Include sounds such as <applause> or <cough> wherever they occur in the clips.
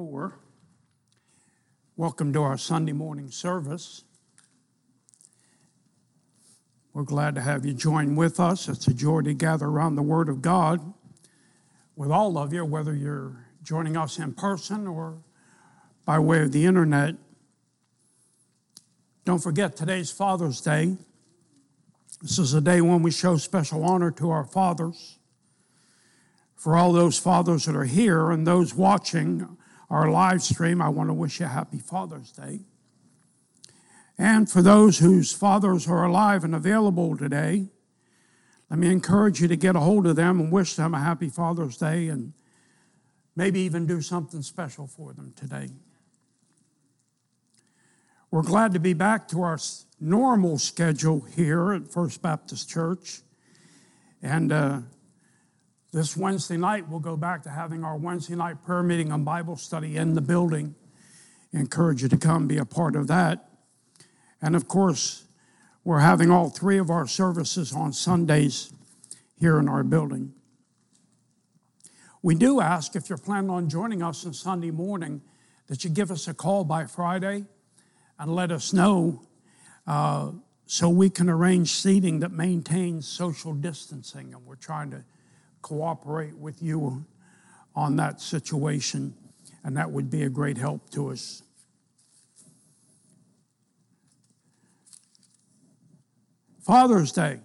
4. Welcome to our Sunday morning service. We're glad to have you join with us. It's a joy to gather around the Word of God with all of you, whether you're joining us in person or by way of the internet. Don't forget, today's Father's Day. This is a day when we show special honor to our fathers. For all those fathers that are here and those watching, our live stream, I want to wish you a happy Father's Day. And for those whose fathers are alive and available today, let me encourage you to get a hold of them and wish them a happy Father's Day and maybe even do something special for them today. We're glad to be back to our normal schedule here at First Baptist Church. And uh, this Wednesday night, we'll go back to having our Wednesday night prayer meeting and Bible study in the building. Encourage you to come be a part of that. And of course, we're having all three of our services on Sundays here in our building. We do ask if you're planning on joining us on Sunday morning that you give us a call by Friday and let us know uh, so we can arrange seating that maintains social distancing. And we're trying to cooperate with you on that situation, and that would be a great help to us. Father's Day.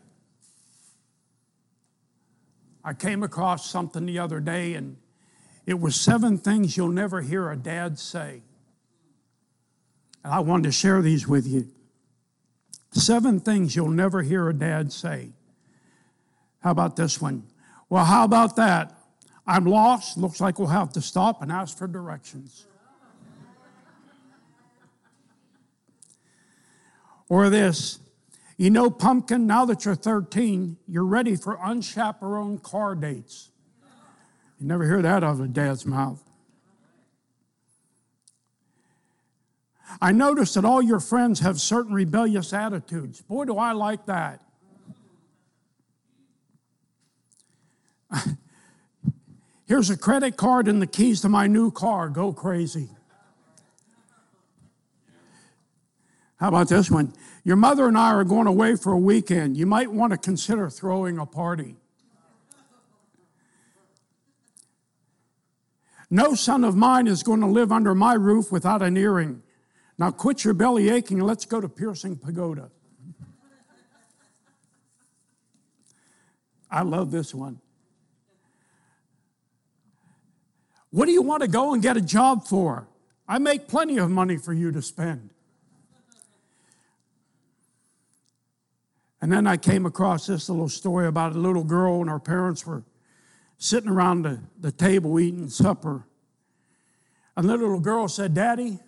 I came across something the other day, and it was seven things you'll never hear a dad say. And I wanted to share these with you. Seven things you'll never hear a dad say. How about this one? Well, how about that? I'm lost. Looks like we'll have to stop and ask for directions. Or this, you know, pumpkin, now that you're 13, you're ready for unchaperoned car dates. You never hear that out of a dad's mouth. I notice that all your friends have certain rebellious attitudes. Boy, do I like that. <laughs> Here's a credit card and the keys to my new car. Go crazy. How about this one? Your mother and I are going away for a weekend. You might want to consider throwing a party. No son of mine is going to live under my roof without an earring. Now quit your belly aching and let's go to Piercing Pagoda. I love this one. What do you want to go and get a job for? I make plenty of money for you to spend. And then I came across this little story about a little girl and her parents were sitting around the, the table eating supper. And the little girl said, Daddy,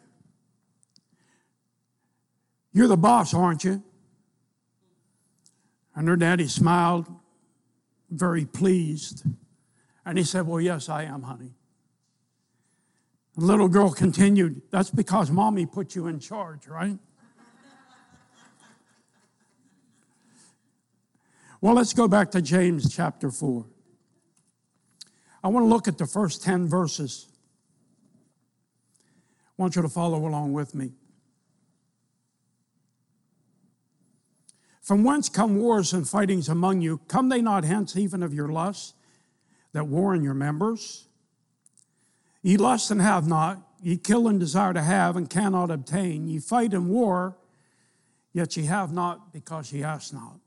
you're the boss, aren't you? And her daddy smiled, very pleased. And he said, Well, yes, I am, honey. The little girl continued, That's because mommy put you in charge, right? well, let's go back to James chapter 4. I want to look at the first 10 verses. I want you to follow along with me. From whence come wars and fightings among you? Come they not hence even of your lusts that war in your members? Ye lust and have not, ye kill and desire to have and cannot obtain. Ye fight and war, yet ye have not because ye ask not.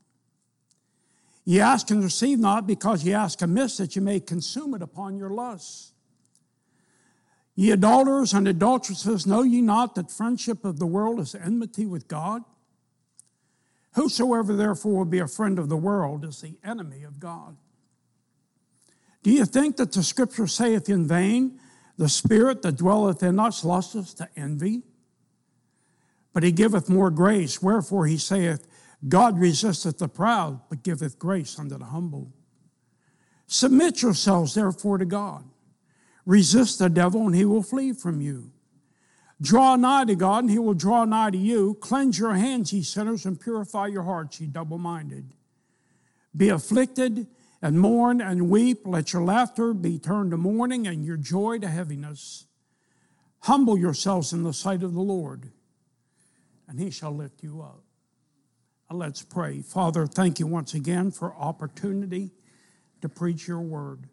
Ye ask and receive not because ye ask amiss that ye may consume it upon your lusts. Ye adulterers and adulteresses, know ye not that friendship of the world is enmity with God? Whosoever therefore will be a friend of the world is the enemy of God. Do you think that the scripture saith in vain, the Spirit that dwelleth in us lusteth to envy, but he giveth more grace. Wherefore he saith, God resisteth the proud, but giveth grace unto the humble. Submit yourselves therefore to God. Resist the devil, and he will flee from you. Draw nigh to God, and he will draw nigh to you. Cleanse your hands, ye sinners, and purify your hearts, ye double minded. Be afflicted and mourn and weep. Let your laughter be turned to mourning and your joy to heaviness. Humble yourselves in the sight of the Lord, and he shall lift you up. Now let's pray. Father, thank you once again for opportunity to preach your word.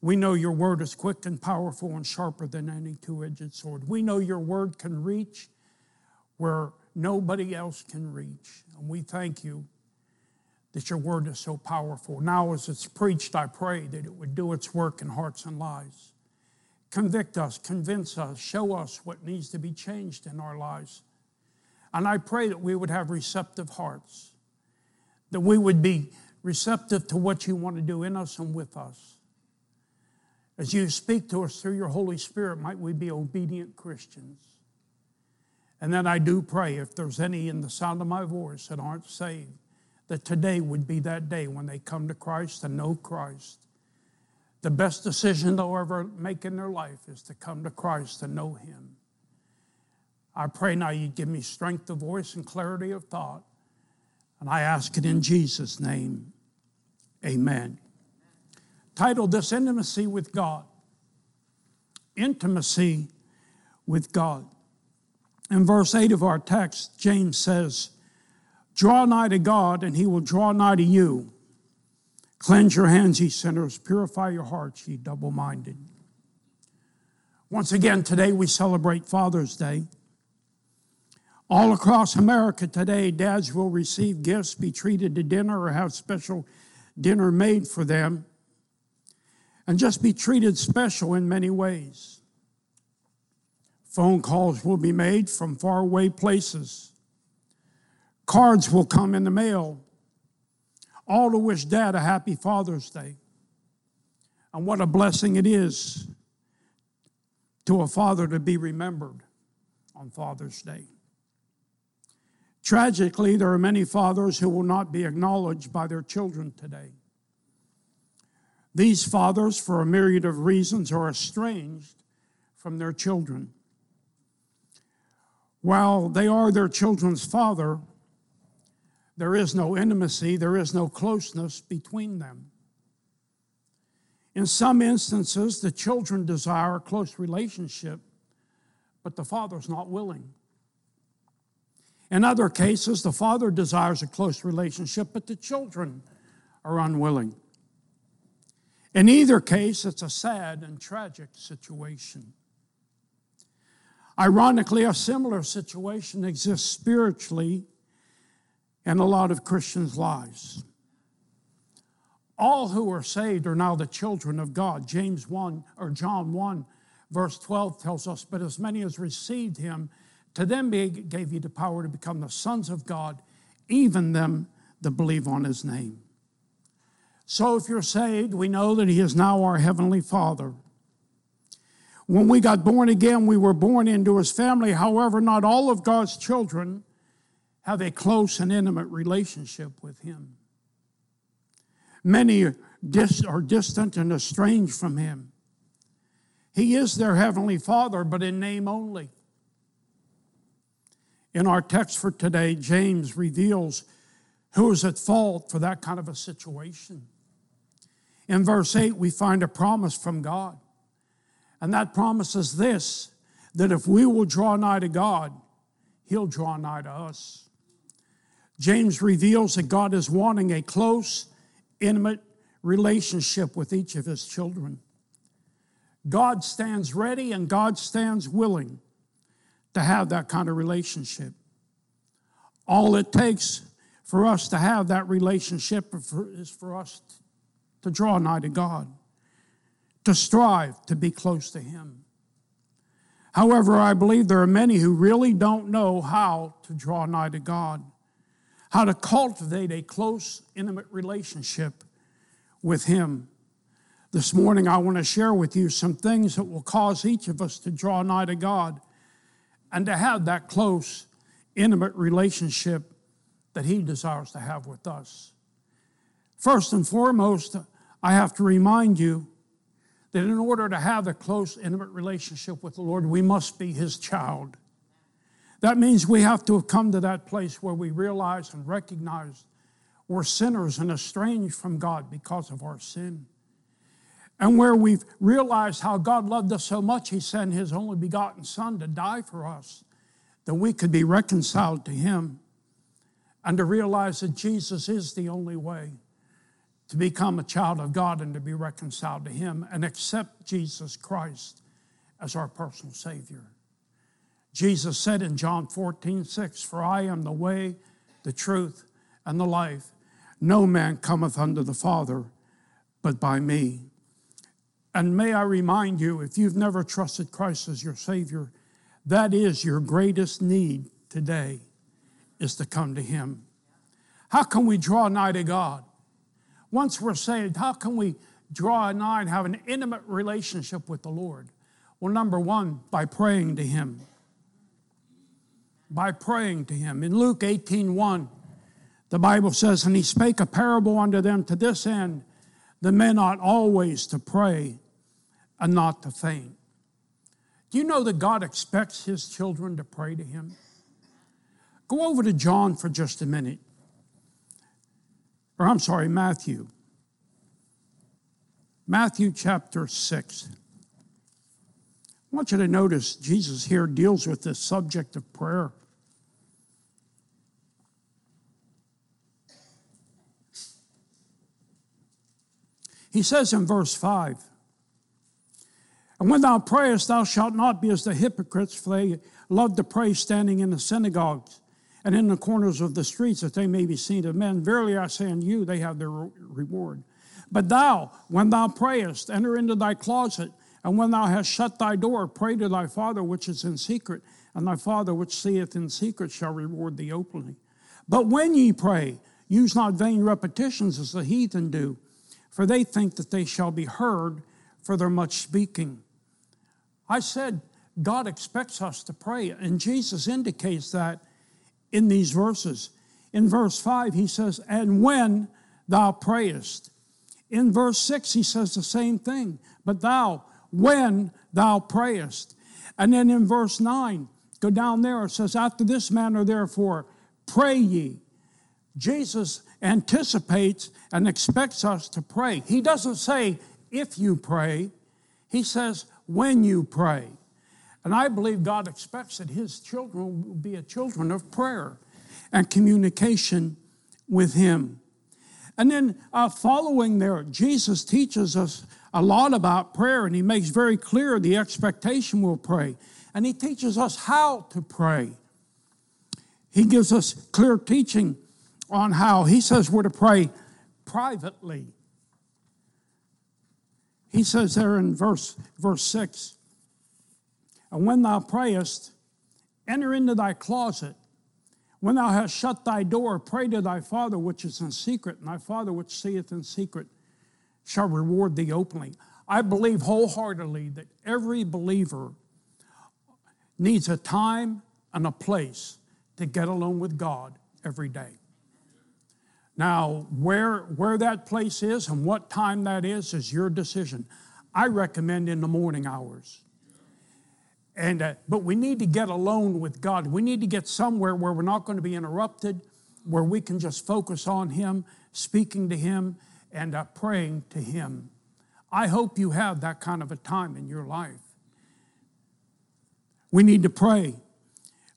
We know your word is quick and powerful and sharper than any two edged sword. We know your word can reach where nobody else can reach. And we thank you that your word is so powerful. Now, as it's preached, I pray that it would do its work in hearts and lives. Convict us, convince us, show us what needs to be changed in our lives. And I pray that we would have receptive hearts, that we would be receptive to what you want to do in us and with us. As you speak to us through your Holy Spirit, might we be obedient Christians. And then I do pray if there's any in the sound of my voice that aren't saved, that today would be that day when they come to Christ and know Christ. The best decision they'll ever make in their life is to come to Christ and know Him. I pray now you give me strength of voice and clarity of thought. And I ask it in Jesus' name. Amen. Titled This Intimacy with God. Intimacy with God. In verse 8 of our text, James says, Draw nigh to God, and he will draw nigh to you. Cleanse your hands, ye sinners. Purify your hearts, ye double minded. Once again, today we celebrate Father's Day. All across America today, dads will receive gifts, be treated to dinner, or have special dinner made for them, and just be treated special in many ways. Phone calls will be made from faraway places. Cards will come in the mail, all to wish dad a happy Father's Day. And what a blessing it is to a father to be remembered on Father's Day. Tragically, there are many fathers who will not be acknowledged by their children today. These fathers, for a myriad of reasons, are estranged from their children. While they are their children's father, there is no intimacy, there is no closeness between them. In some instances, the children desire a close relationship, but the father's not willing. In other cases, the father desires a close relationship, but the children are unwilling. In either case, it's a sad and tragic situation. Ironically, a similar situation exists spiritually in a lot of Christians' lives. All who are saved are now the children of God. James 1 or John 1, verse 12 tells us, But as many as received him, to them he gave you the power to become the sons of God, even them that believe on his name. So if you're saved, we know that he is now our heavenly Father. When we got born again, we were born into his family. However, not all of God's children have a close and intimate relationship with Him. Many are distant and estranged from Him. He is their Heavenly Father, but in name only. In our text for today, James reveals who is at fault for that kind of a situation. In verse 8, we find a promise from God. And that promise is this that if we will draw nigh to God, He'll draw nigh to us. James reveals that God is wanting a close, intimate relationship with each of his children. God stands ready and God stands willing to have that kind of relationship. All it takes for us to have that relationship is for us to draw nigh to God, to strive to be close to Him. However, I believe there are many who really don't know how to draw nigh to God how to cultivate a close, intimate relationship with Him. This morning, I want to share with you some things that will cause each of us to draw nigh to God and to have that close, intimate relationship that He desires to have with us. First and foremost, I have to remind you that in order to have a close, intimate relationship with the Lord, we must be His child. That means we have to have come to that place where we realize and recognize we're sinners and estranged from God because of our sin. and where we've realized how God loved us so much, He sent His only begotten Son to die for us, that we could be reconciled to Him, and to realize that Jesus is the only way to become a child of God and to be reconciled to Him and accept Jesus Christ as our personal Savior. Jesus said in John 14, 6, For I am the way, the truth, and the life. No man cometh unto the Father but by me. And may I remind you, if you've never trusted Christ as your Savior, that is your greatest need today, is to come to Him. How can we draw nigh to God? Once we're saved, how can we draw nigh and have an intimate relationship with the Lord? Well, number one, by praying to Him. By praying to Him. In Luke 18 1, the Bible says, And He spake a parable unto them to this end, the men ought always to pray and not to faint. Do you know that God expects His children to pray to Him? Go over to John for just a minute. Or I'm sorry, Matthew. Matthew chapter 6. I want you to notice Jesus here deals with the subject of prayer. He says in verse 5 and when thou prayest, thou shalt not be as the hypocrites, for they love to pray standing in the synagogues and in the corners of the streets, that they may be seen of men. Verily I say unto you, they have their reward. But thou, when thou prayest, enter into thy closet, and when thou hast shut thy door, pray to thy Father which is in secret, and thy Father which seeth in secret shall reward thee openly. But when ye pray, use not vain repetitions as the heathen do, for they think that they shall be heard for their much speaking. I said, God expects us to pray, and Jesus indicates that in these verses. In verse 5, he says, And when thou prayest. In verse 6, he says the same thing, but thou, when thou prayest. And then in verse 9, go down there, it says, After this manner, therefore, pray ye. Jesus anticipates and expects us to pray. He doesn't say, if you pray, he says, when you pray. And I believe God expects that His children will be a children of prayer and communication with Him. And then uh, following there, Jesus teaches us a lot about prayer, and He makes very clear the expectation we'll pray. And He teaches us how to pray. He gives us clear teaching on how. He says we're to pray privately he says there in verse, verse 6 And when thou prayest, enter into thy closet. When thou hast shut thy door, pray to thy Father which is in secret, and thy Father which seeth in secret shall reward thee openly. I believe wholeheartedly that every believer needs a time and a place to get alone with God every day. Now, where, where that place is and what time that is is your decision. I recommend in the morning hours. And, uh, but we need to get alone with God. We need to get somewhere where we're not going to be interrupted, where we can just focus on Him, speaking to Him, and uh, praying to Him. I hope you have that kind of a time in your life. We need to pray.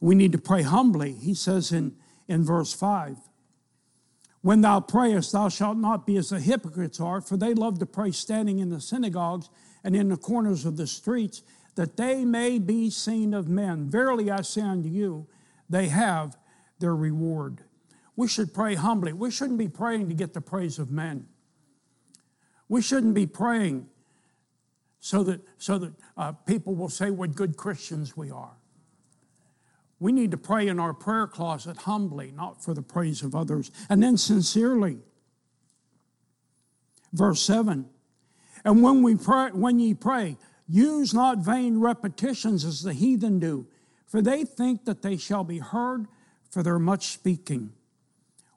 We need to pray humbly. He says in, in verse 5 when thou prayest, thou shalt not be as the hypocrites are, for they love to pray standing in the synagogues and in the corners of the streets, that they may be seen of men. Verily I say unto you, they have their reward. We should pray humbly. We shouldn't be praying to get the praise of men. We shouldn't be praying so that, so that uh, people will say what good Christians we are. We need to pray in our prayer closet humbly, not for the praise of others, and then sincerely. Verse 7 And when, we pray, when ye pray, use not vain repetitions as the heathen do, for they think that they shall be heard for their much speaking.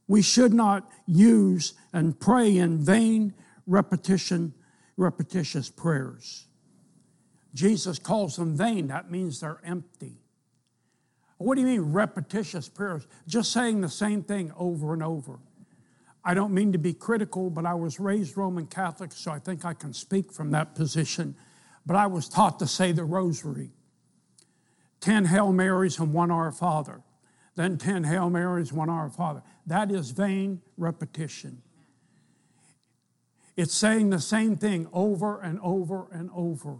We should not use and pray in vain repetition, repetitious prayers. Jesus calls them vain. That means they're empty. What do you mean repetitious prayers? Just saying the same thing over and over. I don't mean to be critical, but I was raised Roman Catholic, so I think I can speak from that position. But I was taught to say the rosary 10 Hail Marys and one Our Father, then 10 Hail Marys, one Our Father. That is vain repetition. It's saying the same thing over and over and over.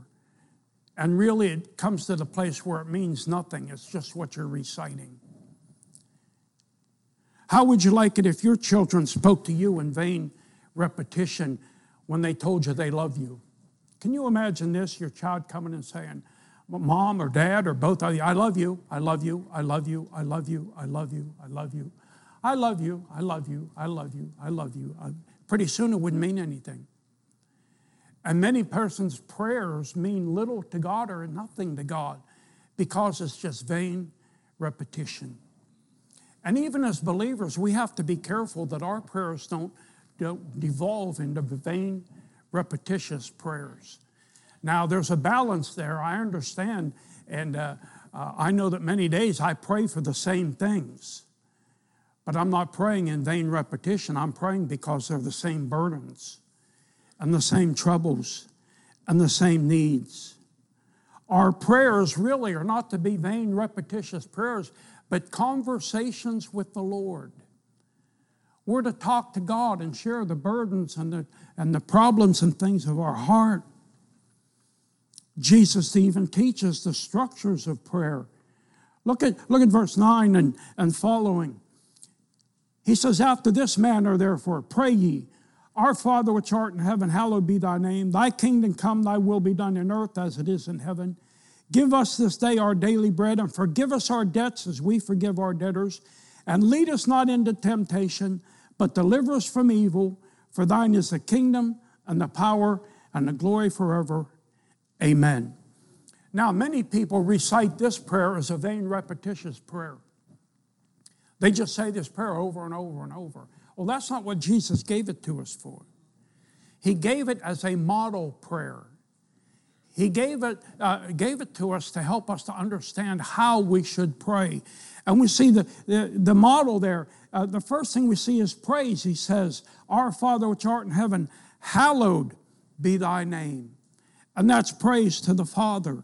And really, it comes to the place where it means nothing. It's just what you're reciting. How would you like it if your children spoke to you in vain repetition when they told you they love you? Can you imagine this? Your child coming and saying, Mom or dad or both of you, I love you, I love you, I love you, I love you, I love you, I love you, I love you, I love you, I love you, I love you. Pretty soon it wouldn't mean anything. And many persons' prayers mean little to God or nothing to God because it's just vain repetition. And even as believers, we have to be careful that our prayers don't, don't devolve into vain, repetitious prayers. Now, there's a balance there, I understand, and uh, uh, I know that many days I pray for the same things. But I'm not praying in vain repetition. I'm praying because they're the same burdens and the same troubles and the same needs. Our prayers really are not to be vain, repetitious prayers, but conversations with the Lord. We're to talk to God and share the burdens and the, and the problems and things of our heart. Jesus even teaches the structures of prayer. Look at, look at verse 9 and, and following. He says, After this manner, therefore, pray ye, Our Father which art in heaven, hallowed be thy name. Thy kingdom come, thy will be done in earth as it is in heaven. Give us this day our daily bread, and forgive us our debts as we forgive our debtors. And lead us not into temptation, but deliver us from evil. For thine is the kingdom, and the power, and the glory forever. Amen. Now, many people recite this prayer as a vain, repetitious prayer. They just say this prayer over and over and over. Well, that's not what Jesus gave it to us for. He gave it as a model prayer. He gave it, uh, gave it to us to help us to understand how we should pray. And we see the, the, the model there. Uh, the first thing we see is praise. He says, Our Father which art in heaven, hallowed be thy name. And that's praise to the Father.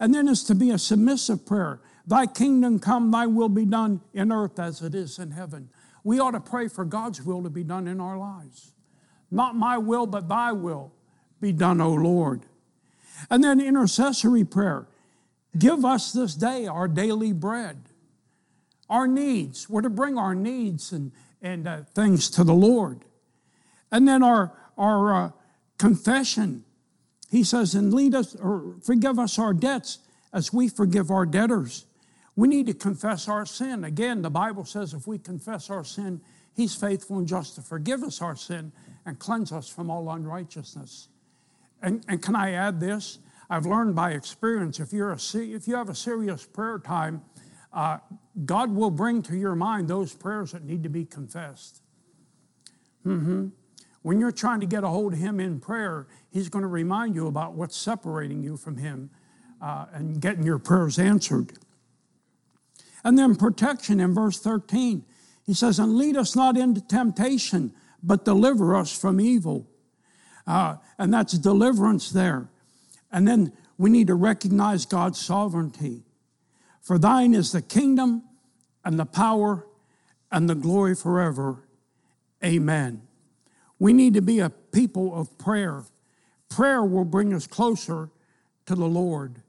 And then it's to be a submissive prayer. Thy kingdom come, thy will be done in earth as it is in heaven. We ought to pray for God's will to be done in our lives. Not my will, but thy will be done, O Lord. And then intercessory prayer. Give us this day our daily bread. Our needs. We're to bring our needs and, and uh, things to the Lord. And then our, our uh, confession. He says, and lead us or forgive us our debts as we forgive our debtors. We need to confess our sin. Again, the Bible says if we confess our sin, He's faithful and just to forgive us our sin and cleanse us from all unrighteousness. And, and can I add this? I've learned by experience if, you're a, if you have a serious prayer time, uh, God will bring to your mind those prayers that need to be confessed. Mm-hmm. When you're trying to get a hold of Him in prayer, He's going to remind you about what's separating you from Him uh, and getting your prayers answered. And then protection in verse 13. He says, And lead us not into temptation, but deliver us from evil. Uh, and that's deliverance there. And then we need to recognize God's sovereignty. For thine is the kingdom and the power and the glory forever. Amen. We need to be a people of prayer. Prayer will bring us closer to the Lord.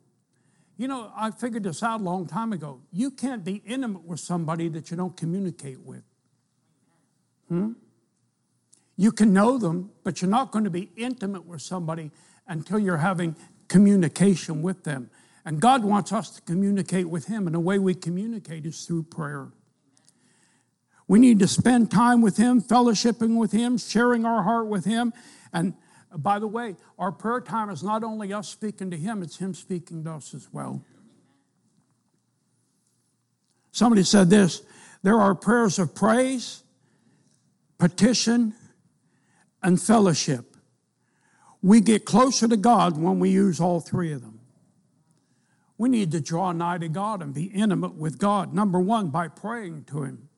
You know, I figured this out a long time ago. You can't be intimate with somebody that you don't communicate with. Hmm? You can know them, but you're not going to be intimate with somebody until you're having communication with them. And God wants us to communicate with Him, and the way we communicate is through prayer. We need to spend time with Him, fellowshipping with Him, sharing our heart with Him, and by the way, our prayer time is not only us speaking to Him, it's Him speaking to us as well. Somebody said this there are prayers of praise, petition, and fellowship. We get closer to God when we use all three of them. We need to draw nigh to God and be intimate with God. Number one, by praying to Him.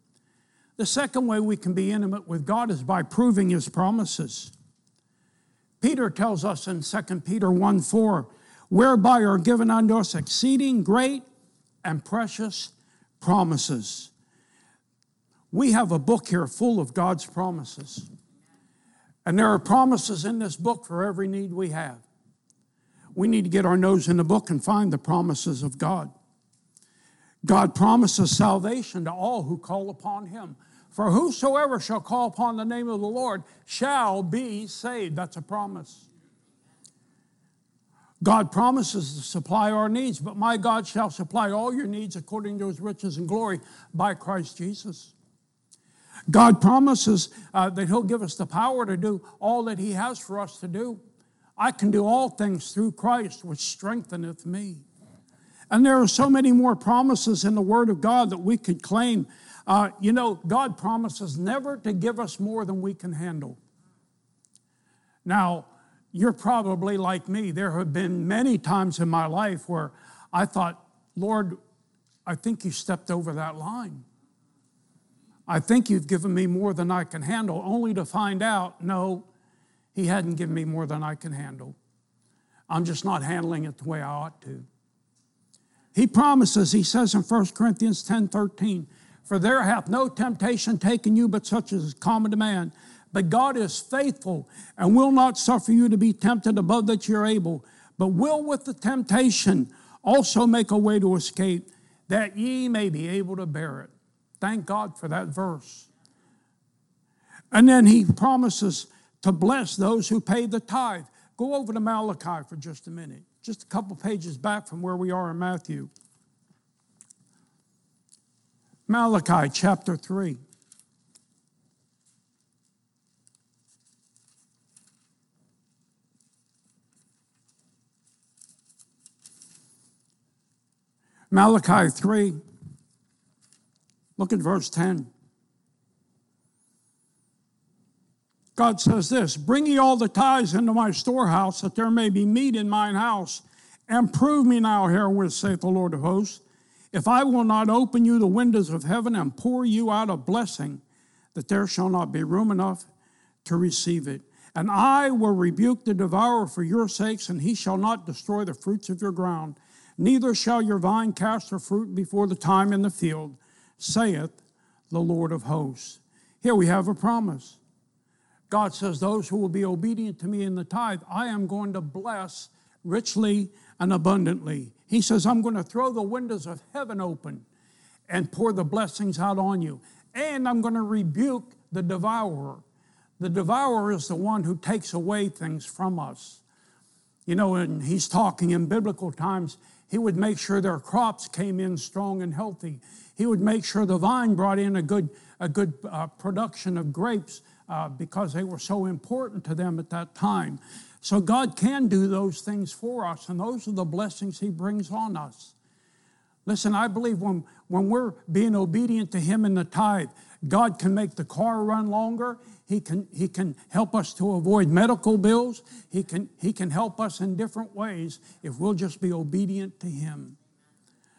The second way we can be intimate with God is by proving his promises. Peter tells us in 2 Peter 1 4, whereby are given unto us exceeding great and precious promises. We have a book here full of God's promises. And there are promises in this book for every need we have. We need to get our nose in the book and find the promises of God. God promises salvation to all who call upon him. For whosoever shall call upon the name of the Lord shall be saved. That's a promise. God promises to supply our needs, but my God shall supply all your needs according to his riches and glory by Christ Jesus. God promises uh, that he'll give us the power to do all that he has for us to do. I can do all things through Christ, which strengtheneth me. And there are so many more promises in the Word of God that we could claim. Uh, you know, God promises never to give us more than we can handle. Now, you're probably like me. There have been many times in my life where I thought, Lord, I think you stepped over that line. I think you've given me more than I can handle, only to find out, no, he hadn't given me more than I can handle. I'm just not handling it the way I ought to. He promises, he says in 1 Corinthians 10 13, For there hath no temptation taken you but such as is common to man. But God is faithful and will not suffer you to be tempted above that you're able, but will with the temptation also make a way to escape, that ye may be able to bear it. Thank God for that verse. And then he promises to bless those who pay the tithe. Go over to Malachi for just a minute, just a couple pages back from where we are in Matthew. Malachi chapter 3. Malachi 3, look at verse 10. God says this Bring ye all the tithes into my storehouse, that there may be meat in mine house, and prove me now herewith, saith the Lord of hosts, if I will not open you the windows of heaven and pour you out a blessing, that there shall not be room enough to receive it. And I will rebuke the devourer for your sakes, and he shall not destroy the fruits of your ground Neither shall your vine cast her fruit before the time in the field, saith the Lord of hosts. Here we have a promise. God says, Those who will be obedient to me in the tithe, I am going to bless richly and abundantly. He says, I'm going to throw the windows of heaven open and pour the blessings out on you. And I'm going to rebuke the devourer. The devourer is the one who takes away things from us. You know, and he's talking in biblical times, he would make sure their crops came in strong and healthy. He would make sure the vine brought in a good, a good uh, production of grapes uh, because they were so important to them at that time. So God can do those things for us, and those are the blessings He brings on us. Listen, I believe when, when we're being obedient to Him in the tithe, God can make the car run longer. He can, he can help us to avoid medical bills. He can, he can help us in different ways if we'll just be obedient to Him.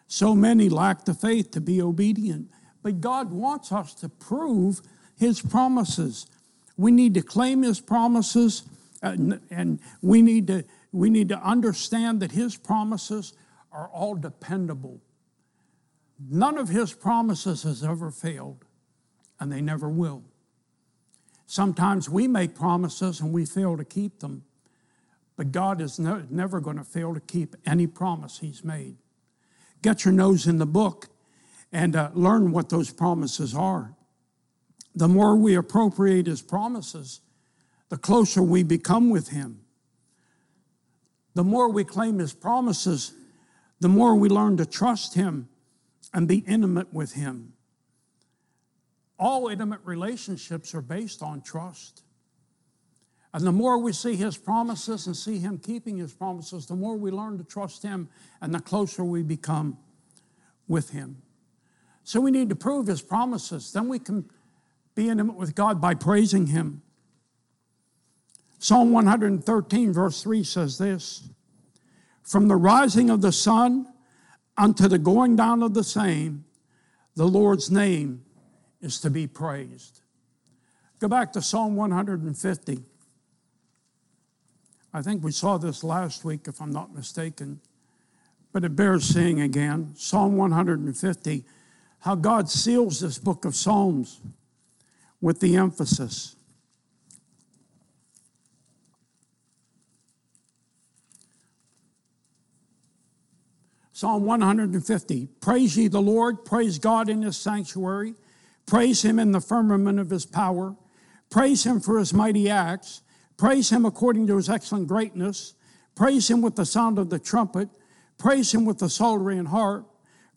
So many lack the faith to be obedient, but God wants us to prove His promises. We need to claim His promises, and, we, need to, we need to understand that His promises are all dependable. None of His promises has ever failed, and they never will. Sometimes we make promises and we fail to keep them, but God is no, never going to fail to keep any promise He's made. Get your nose in the book and uh, learn what those promises are. The more we appropriate His promises, the closer we become with Him. The more we claim His promises, the more we learn to trust Him and be intimate with Him. All intimate relationships are based on trust. And the more we see His promises and see Him keeping His promises, the more we learn to trust Him and the closer we become with Him. So we need to prove His promises. Then we can be intimate with God by praising Him. Psalm 113, verse 3 says this From the rising of the sun unto the going down of the same, the Lord's name is to be praised. Go back to Psalm 150. I think we saw this last week, if I'm not mistaken, but it bears seeing again. Psalm 150, how God seals this book of Psalms with the emphasis. Psalm 150 Praise ye the Lord, praise God in his sanctuary, praise him in the firmament of his power, praise him for his mighty acts, praise him according to his excellent greatness, praise him with the sound of the trumpet, praise him with the psaltery and harp,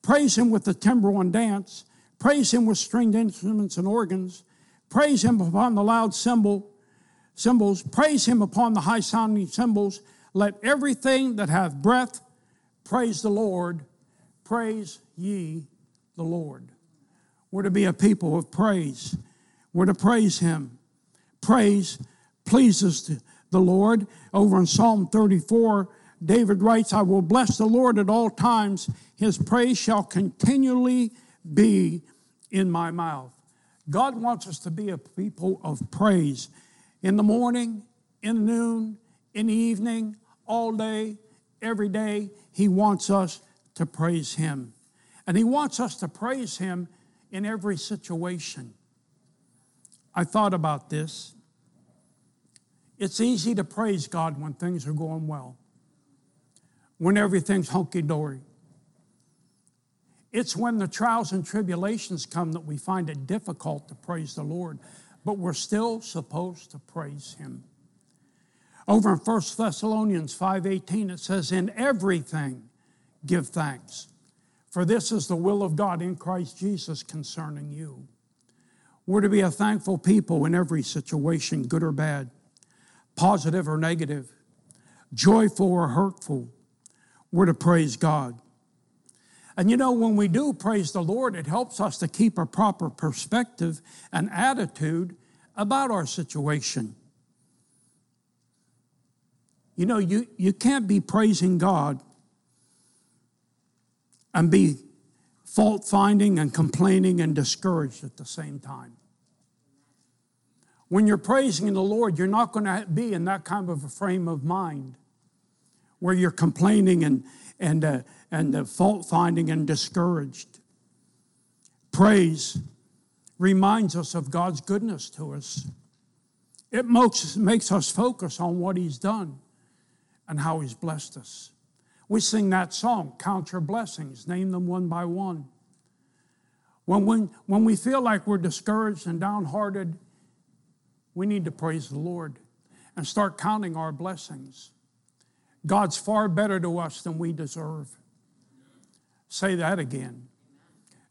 praise him with the timbrel and dance, praise him with stringed instruments and organs, praise him upon the loud cymbal, cymbals, praise him upon the high sounding cymbals. Let everything that hath breath Praise the Lord. Praise ye the Lord. We're to be a people of praise. We're to praise Him. Praise pleases the Lord. Over in Psalm 34, David writes, I will bless the Lord at all times. His praise shall continually be in my mouth. God wants us to be a people of praise in the morning, in the noon, in the evening, all day, every day. He wants us to praise Him. And He wants us to praise Him in every situation. I thought about this. It's easy to praise God when things are going well, when everything's hunky dory. It's when the trials and tribulations come that we find it difficult to praise the Lord, but we're still supposed to praise Him. Over in 1 Thessalonians 5:18 it says in everything give thanks for this is the will of God in Christ Jesus concerning you. We're to be a thankful people in every situation, good or bad, positive or negative, joyful or hurtful. We're to praise God. And you know, when we do praise the Lord, it helps us to keep a proper perspective and attitude about our situation. You know, you, you can't be praising God and be fault finding and complaining and discouraged at the same time. When you're praising the Lord, you're not going to be in that kind of a frame of mind where you're complaining and, and, uh, and uh, fault finding and discouraged. Praise reminds us of God's goodness to us. It makes, makes us focus on what He's done and how He's blessed us. We sing that song, Count Your Blessings, name them one by one. When, we, when we feel like we're discouraged and downhearted, we need to praise the Lord and start counting our blessings. God's far better to us than we deserve. Say that again.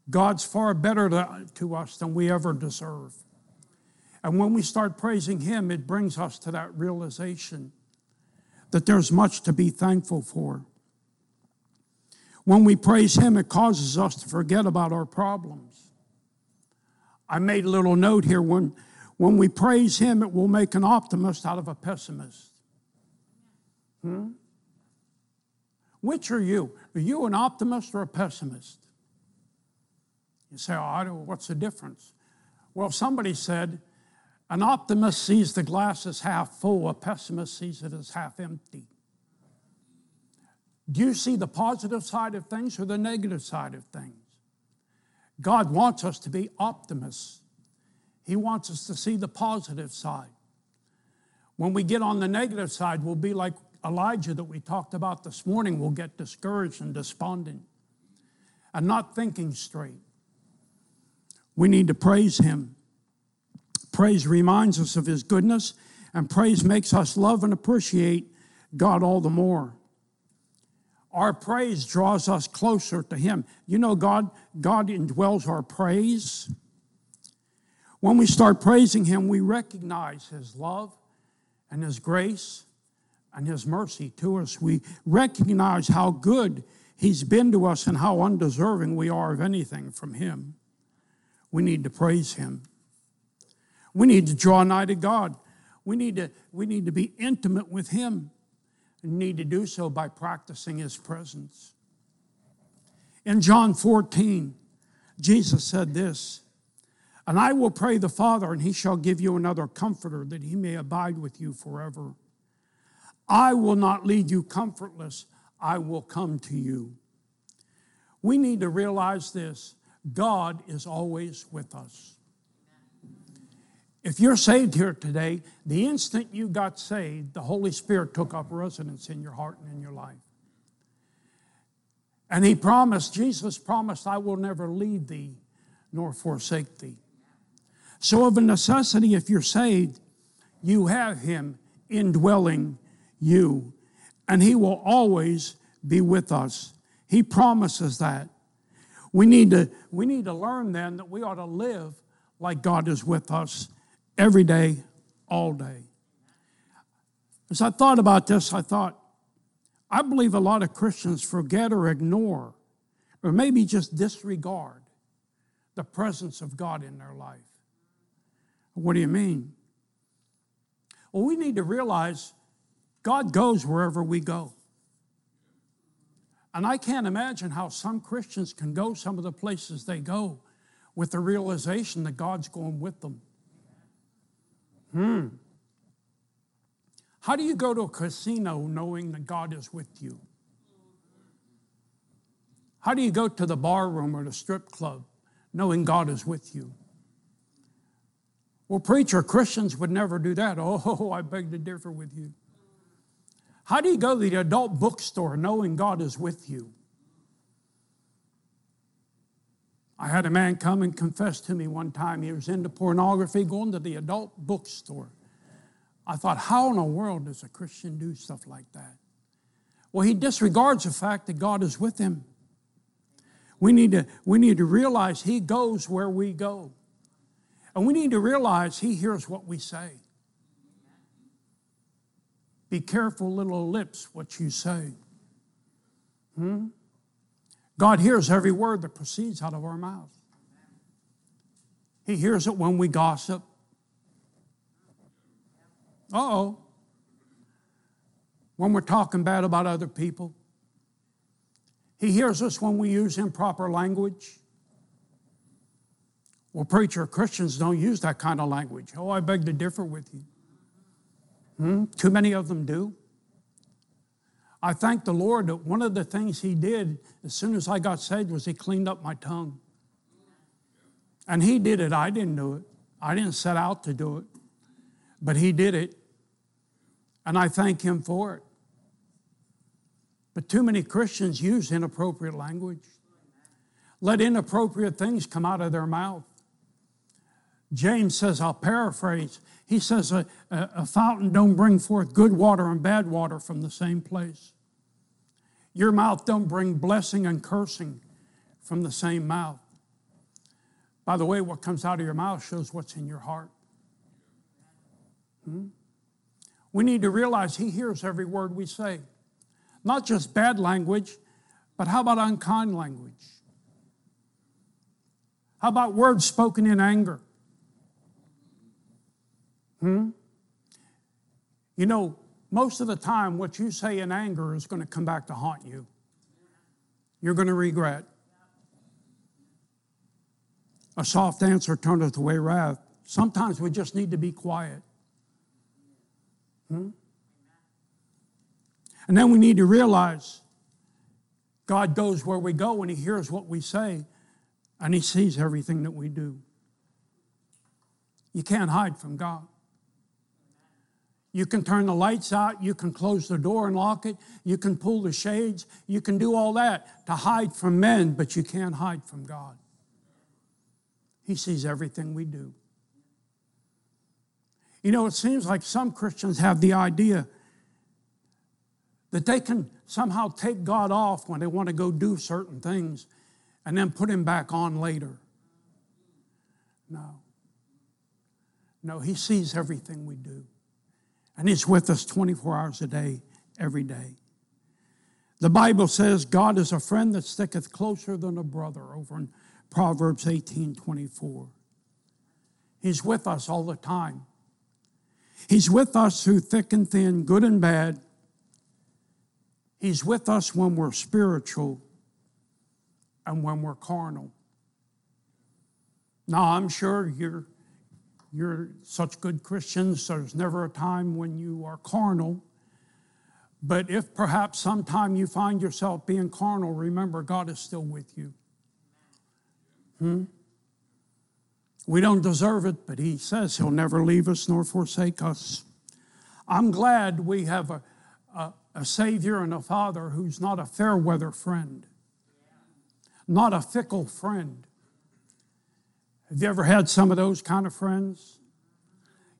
God's far better to, to us than we ever deserve. And when we start praising Him, it brings us to that realization that there's much to be thankful for. When we praise Him, it causes us to forget about our problems. I made a little note here when, when we praise Him, it will make an optimist out of a pessimist. Hmm? Which are you? Are you an optimist or a pessimist? You say, oh, what's the difference? Well, somebody said, an optimist sees the glass as half full, a pessimist sees it as half empty. Do you see the positive side of things or the negative side of things? God wants us to be optimists. He wants us to see the positive side. When we get on the negative side, we'll be like Elijah that we talked about this morning. We'll get discouraged and despondent and not thinking straight. We need to praise Him. Praise reminds us of His goodness, and praise makes us love and appreciate God all the more. Our praise draws us closer to Him. You know, God, God indwells our praise. When we start praising Him, we recognize His love and His grace and His mercy to us. We recognize how good He's been to us and how undeserving we are of anything from Him. We need to praise Him. We need to draw nigh to God. We need to, we need to be intimate with Him and need to do so by practicing His presence. In John 14, Jesus said this And I will pray the Father, and he shall give you another comforter that he may abide with you forever. I will not leave you comfortless, I will come to you. We need to realize this God is always with us. If you're saved here today, the instant you got saved, the Holy Spirit took up residence in your heart and in your life. And He promised, Jesus promised, I will never leave thee nor forsake thee. So, of a necessity, if you're saved, you have Him indwelling you, and He will always be with us. He promises that. We need to, we need to learn then that we ought to live like God is with us every day, all day. As I thought about this, I thought, I believe a lot of Christians forget or ignore, or maybe just disregard the presence of God in their life. What do you mean? Well, we need to realize God goes wherever we go. And I can't imagine how some Christians can go some of the places they go with the realization that God's going with them. Hmm. How do you go to a casino knowing that God is with you? How do you go to the bar room or the strip club knowing God is with you? Well, preacher, Christians would never do that. <laughs> Oh, I beg to differ with you. How do you go to the adult bookstore knowing God is with you? I had a man come and confess to me one time he was into pornography going to the adult bookstore. I thought, how in the world does a Christian do stuff like that? Well, he disregards the fact that God is with him. We need to, we need to realize he goes where we go. And we need to realize He hears what we say. Be careful, little lips, what you say. Hmm? God hears every word that proceeds out of our mouth. He hears it when we gossip. Uh oh. When we're talking bad about other people. He hears us when we use improper language. Well, preacher, Christians don't use that kind of language. Oh, I beg to differ with you. Hmm? Too many of them do. I thank the Lord that one of the things He did as soon as I got saved was He cleaned up my tongue. And He did it, I didn't do it. I didn't set out to do it, but He did it. And I thank Him for it. But too many Christians use inappropriate language, let inappropriate things come out of their mouth. James says, I'll paraphrase, he says, a, a, a, fountain don't bring forth good water and bad water from the same place. Your mouth don't bring blessing and cursing from the same mouth. By the way, what comes out of your mouth shows what's in your heart. Hmm? We need to realize He hears every word we say. Not just bad language, but how about unkind language? How about words spoken in anger? Hmm? You know, most of the time, what you say in anger is going to come back to haunt you. You're going to regret. A soft answer turneth away wrath. Sometimes we just need to be quiet. Hmm? And then we need to realize God goes where we go and He hears what we say and He sees everything that we do. You can't hide from God. You can turn the lights out. You can close the door and lock it. You can pull the shades. You can do all that to hide from men, but you can't hide from God. He sees everything we do. You know, it seems like some Christians have the idea that they can somehow take God off when they want to go do certain things and then put him back on later. No. No, he sees everything we do. And He's with us 24 hours a day, every day. The Bible says God is a friend that sticketh closer than a brother over in Proverbs 18 24. He's with us all the time. He's with us through thick and thin, good and bad. He's with us when we're spiritual and when we're carnal. Now, I'm sure you're, you're such good Christians, there's never a time when you are carnal. But if perhaps sometime you find yourself being carnal, remember God is still with you. Hmm? We don't deserve it, but He says He'll never leave us nor forsake us. I'm glad we have a, a, a Savior and a Father who's not a fair weather friend, not a fickle friend. Have you ever had some of those kind of friends?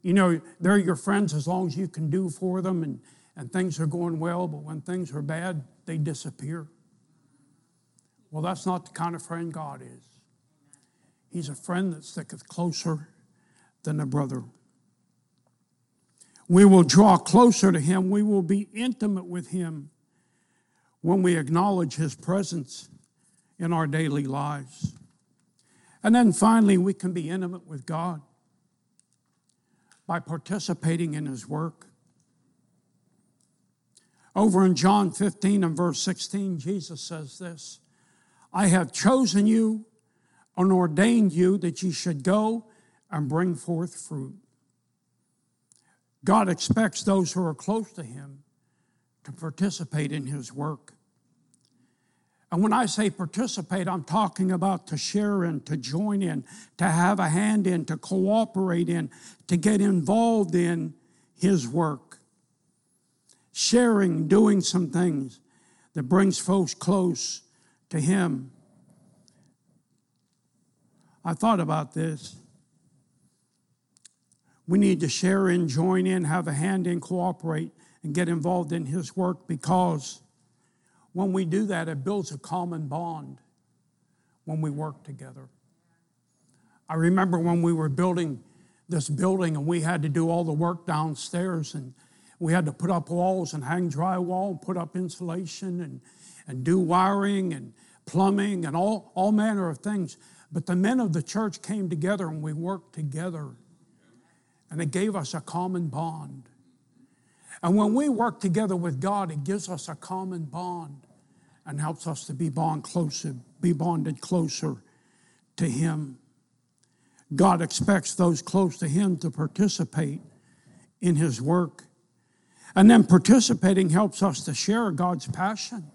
You know, they're your friends as long as you can do for them and, and things are going well, but when things are bad, they disappear. Well, that's not the kind of friend God is. He's a friend that sticketh closer than a brother. We will draw closer to Him. We will be intimate with Him when we acknowledge His presence in our daily lives. And then finally, we can be intimate with God by participating in His work. Over in John 15 and verse 16, Jesus says this I have chosen you and ordained you that ye should go and bring forth fruit. God expects those who are close to Him to participate in His work. And when I say participate, I'm talking about to share in, to join in, to have a hand in, to cooperate in, to get involved in His work. Sharing, doing some things that brings folks close to Him. I thought about this. We need to share in, join in, have a hand in, cooperate, and get involved in His work because when we do that, it builds a common bond when we work together. I remember when we were building this building and we had to do all the work downstairs and we had to put up walls and hang drywall and put up insulation and, and do wiring and plumbing and all, all manner of things. But the men of the church came together and we worked together. And it gave us a common bond. And when we work together with God, it gives us a common bond and helps us to be bond closer, be bonded closer to Him. God expects those close to Him to participate in His work. And then participating helps us to share God's passion.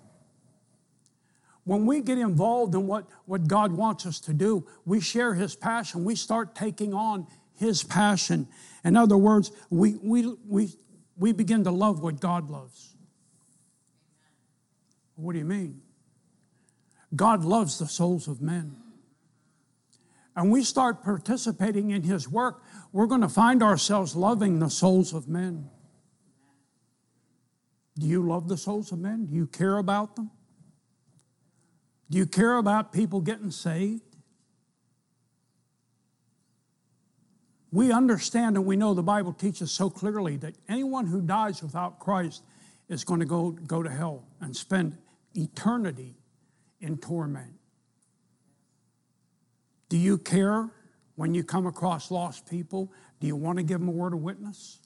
When we get involved in what, what God wants us to do, we share His passion. We start taking on His passion. In other words, we, we, we, we begin to love what God loves. What do you mean? God loves the souls of men. And we start participating in His work, we're going to find ourselves loving the souls of men. Do you love the souls of men? Do you care about them? Do you care about people getting saved? We understand and we know the Bible teaches so clearly that anyone who dies without Christ is going to go, go to hell and spend eternity in torment. Do you care when you come across lost people? Do you want to give them a word of witness?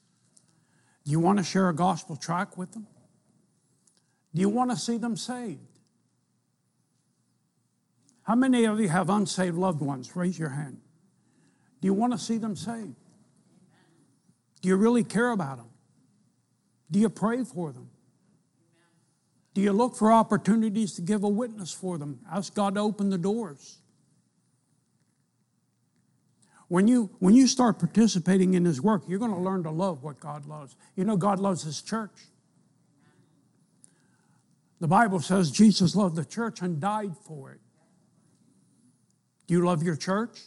Do you want to share a gospel track with them? Do you want to see them saved? How many of you have unsaved loved ones? Raise your hand. Do you want to see them saved? Do you really care about them? Do you pray for them? Do you look for opportunities to give a witness for them? Ask God to open the doors. When you, when you start participating in His work, you're going to learn to love what God loves. You know, God loves His church. The Bible says Jesus loved the church and died for it. Do you love your church?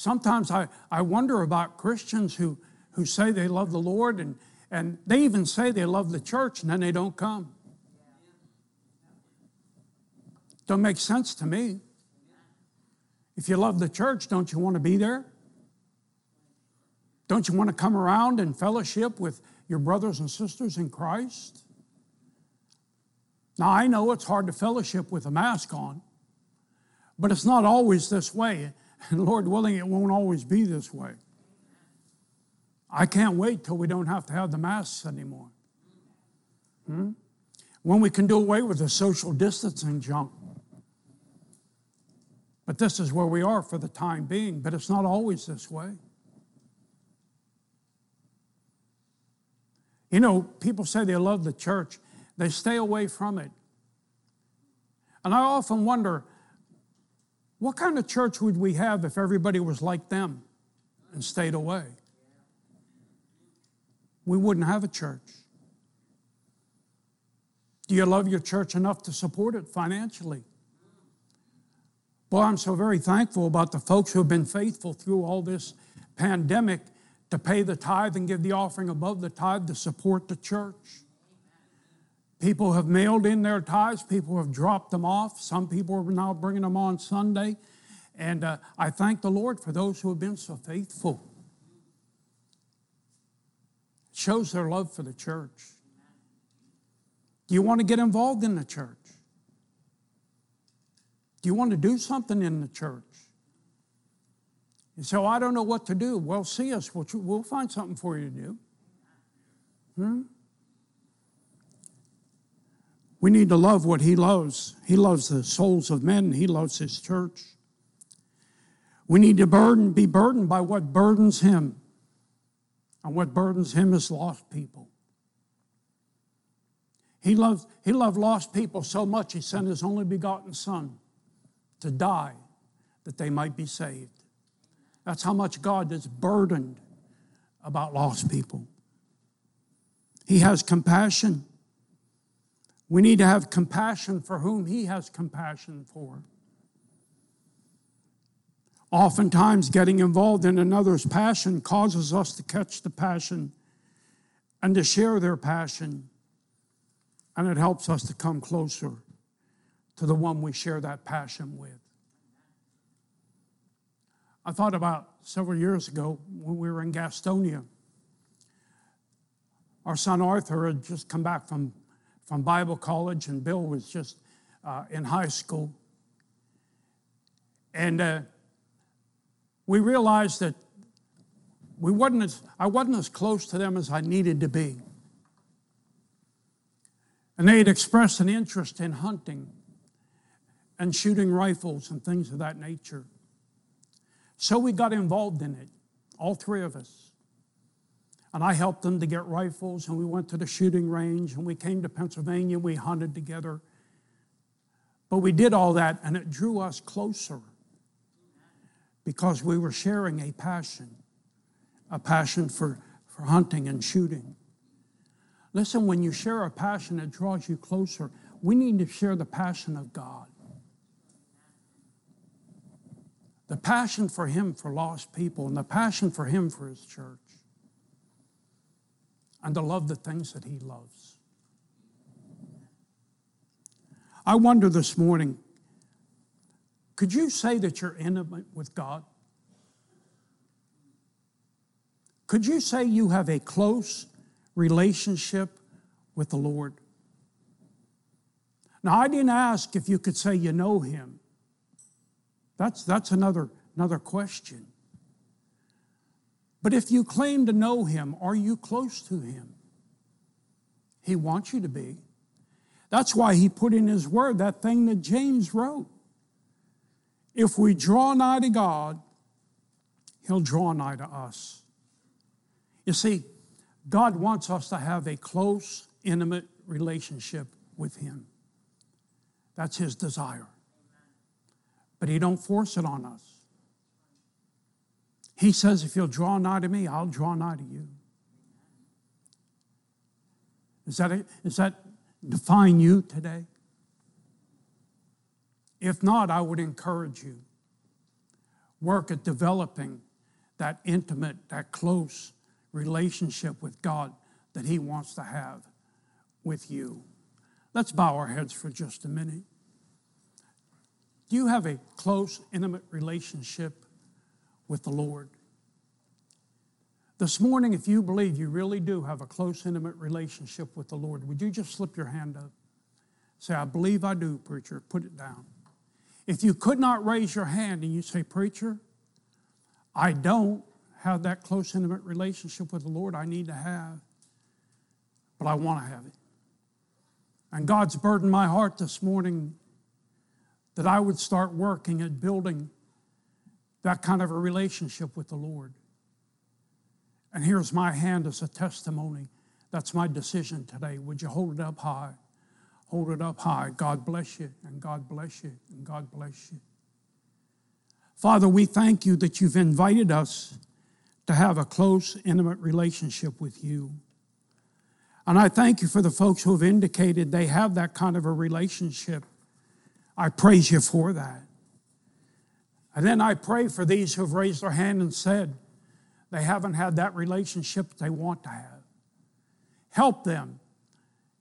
Sometimes I, I wonder about Christians who, who say they love the Lord and, and they even say they love the church and then they don't come. Don't make sense to me. If you love the church, don't you want to be there? Don't you want to come around and fellowship with your brothers and sisters in Christ? Now, I know it's hard to fellowship with a mask on, but it's not always this way. And <laughs> Lord willing, it won't always be this way. I can't wait till we don't have to have the masks anymore. Hmm? When we can do away with the social distancing junk. But this is where we are for the time being, but it's not always this way. You know, people say they love the church, they stay away from it. And I often wonder what kind of church would we have if everybody was like them and stayed away? We wouldn't have a church. Do you love your church enough to support it financially? Boy, I'm so very thankful about the folks who have been faithful through all this pandemic to pay the tithe and give the offering above the tithe to support the church. People have mailed in their tithes, people have dropped them off. Some people are now bringing them on Sunday. And uh, I thank the Lord for those who have been so faithful. It shows their love for the church. Do you want to get involved in the church? Do you want to do something in the church? Say, oh, I don't know what to do. Well, see us. We'll, we'll find something for you to do. Hmm? We need to love what He loves. He loves the souls of men, He loves His church. We need to burden, be burdened by what burdens Him. And what burdens Him is lost people. He loved, he loved lost people so much, He sent His only begotten Son to die that they might be saved. That's how much God is burdened about lost people. He has compassion. We need to have compassion for whom He has compassion for. Oftentimes, getting involved in another's passion causes us to catch the passion and to share their passion, and it helps us to come closer to the one we share that passion with. I thought about several years ago when we were in Gastonia. Our son Arthur had just come back from from Bible college, and Bill was just uh, in high school. And uh, we realized that we wasn't as, I wasn't as close to them as I needed to be. And they had expressed an interest in hunting and shooting rifles and things of that nature. So we got involved in it, all three of us. And I helped them to get rifles, and we went to the shooting range, and we came to Pennsylvania. We hunted together. But we did all that, and it drew us closer because we were sharing a passion, a passion for, for hunting and shooting. Listen, when you share a passion, it draws you closer. We need to share the passion of God. The passion for Him for lost people, and the passion for Him for His church and to love the things that He loves. I wonder this morning could you say that you're intimate with God? Could you say you have a close relationship with the Lord? Now, I didn't ask if you could say you know Him. That's, that's another, another question. But if you claim to know Him, are you close to Him? He wants you to be. That's why He put in His Word that thing that James wrote. If we draw nigh to God, He'll draw nigh to us. You see, God wants us to have a close, intimate relationship with Him. That's His desire. But He don't force it on us. He says, if you'll draw nigh to me, I'll draw nigh to you. Is that, a, is that define you today? If not, I would encourage you. Work at developing that intimate, that close relationship with God that He wants to have with you. Let's bow our heads for just a minute. Do you have a close, intimate relationship with the Lord. This morning, if you believe you really do have a close, intimate relationship with the Lord, would you just slip your hand up? Say, I believe I do, preacher. Put it down. If you could not raise your hand and you say, Preacher, I don't have that close, intimate relationship with the Lord I need to have, but I want to have it. And God's burdened my heart this morning that I would start working at building that kind of a relationship with the Lord. And here's my hand as a testimony. That's my decision today. Would you hold it up high? Hold it up high. God bless you, and God bless you, and God bless you. Father, we thank you that you've invited us to have a close, intimate relationship with you. And I thank you for the folks who have indicated they have that kind of a relationship. I praise you for that. And then I pray for these who have raised their hand and said they haven't had that relationship they want to have. Help them.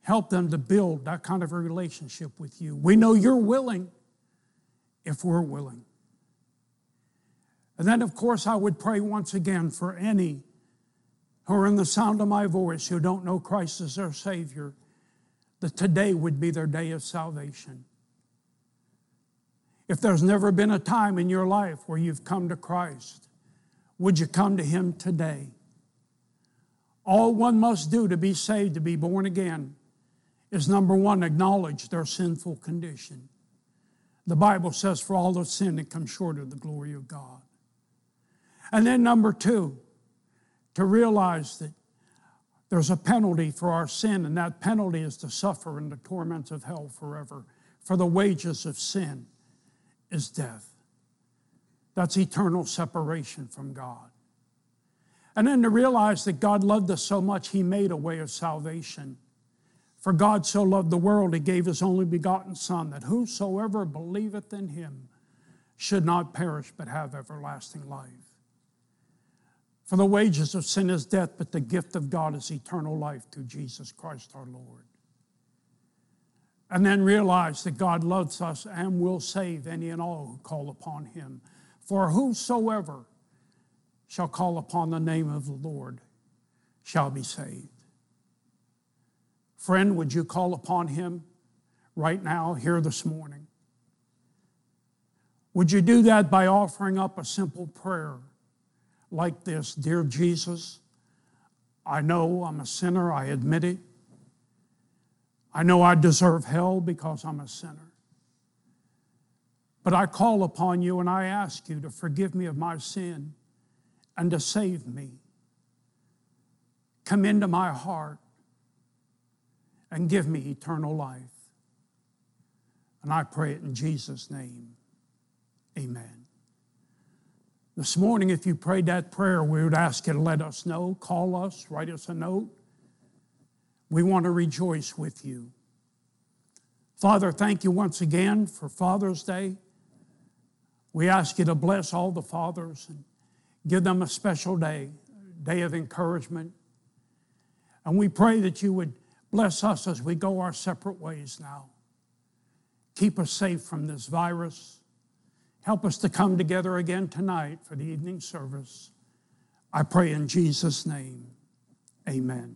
Help them to build that kind of a relationship with you. We know you're willing if we're willing. And then, of course, I would pray once again for any who are in the sound of my voice who don't know Christ as their Savior, that today would be their day of salvation. If there's never been a time in your life where you've come to Christ, would you come to Him today? All one must do to be saved, to be born again, is number one, acknowledge their sinful condition. The Bible says, For all of sin, it comes short of the glory of God. And then number two, to realize that there's a penalty for our sin, and that penalty is to suffer in the torments of hell forever. For the wages of sin is death. That's eternal separation from God. And then to realize that God loved us so much, He made a way of salvation. For God so loved the world, He gave His only begotten Son, that whosoever believeth in Him should not perish but have everlasting life. For the wages of sin is death, but the gift of God is eternal life through Jesus Christ our Lord. And then realize that God loves us and will save any and all who call upon him. For whosoever shall call upon the name of the Lord shall be saved. Friend, would you call upon him right now, here this morning? Would you do that by offering up a simple prayer? like this Dear Jesus, I know I'm a sinner, I admit it. I know I deserve hell because I'm a sinner. But I call upon you and I ask you to forgive me of my sin and to save me. Come into my heart and give me eternal life. And I pray it in Jesus' name. Amen. This morning, if you prayed that prayer, we would ask you to let us know, call us, write us a note. We want to rejoice with you. Father, thank you once again for Father's Day. We ask you to bless all the fathers and give them a special day, day of encouragement. And we pray that you would bless us as we go our separate ways now. Keep us safe from this virus. Help us to come together again tonight for the evening service. I pray in Jesus' name. Amen.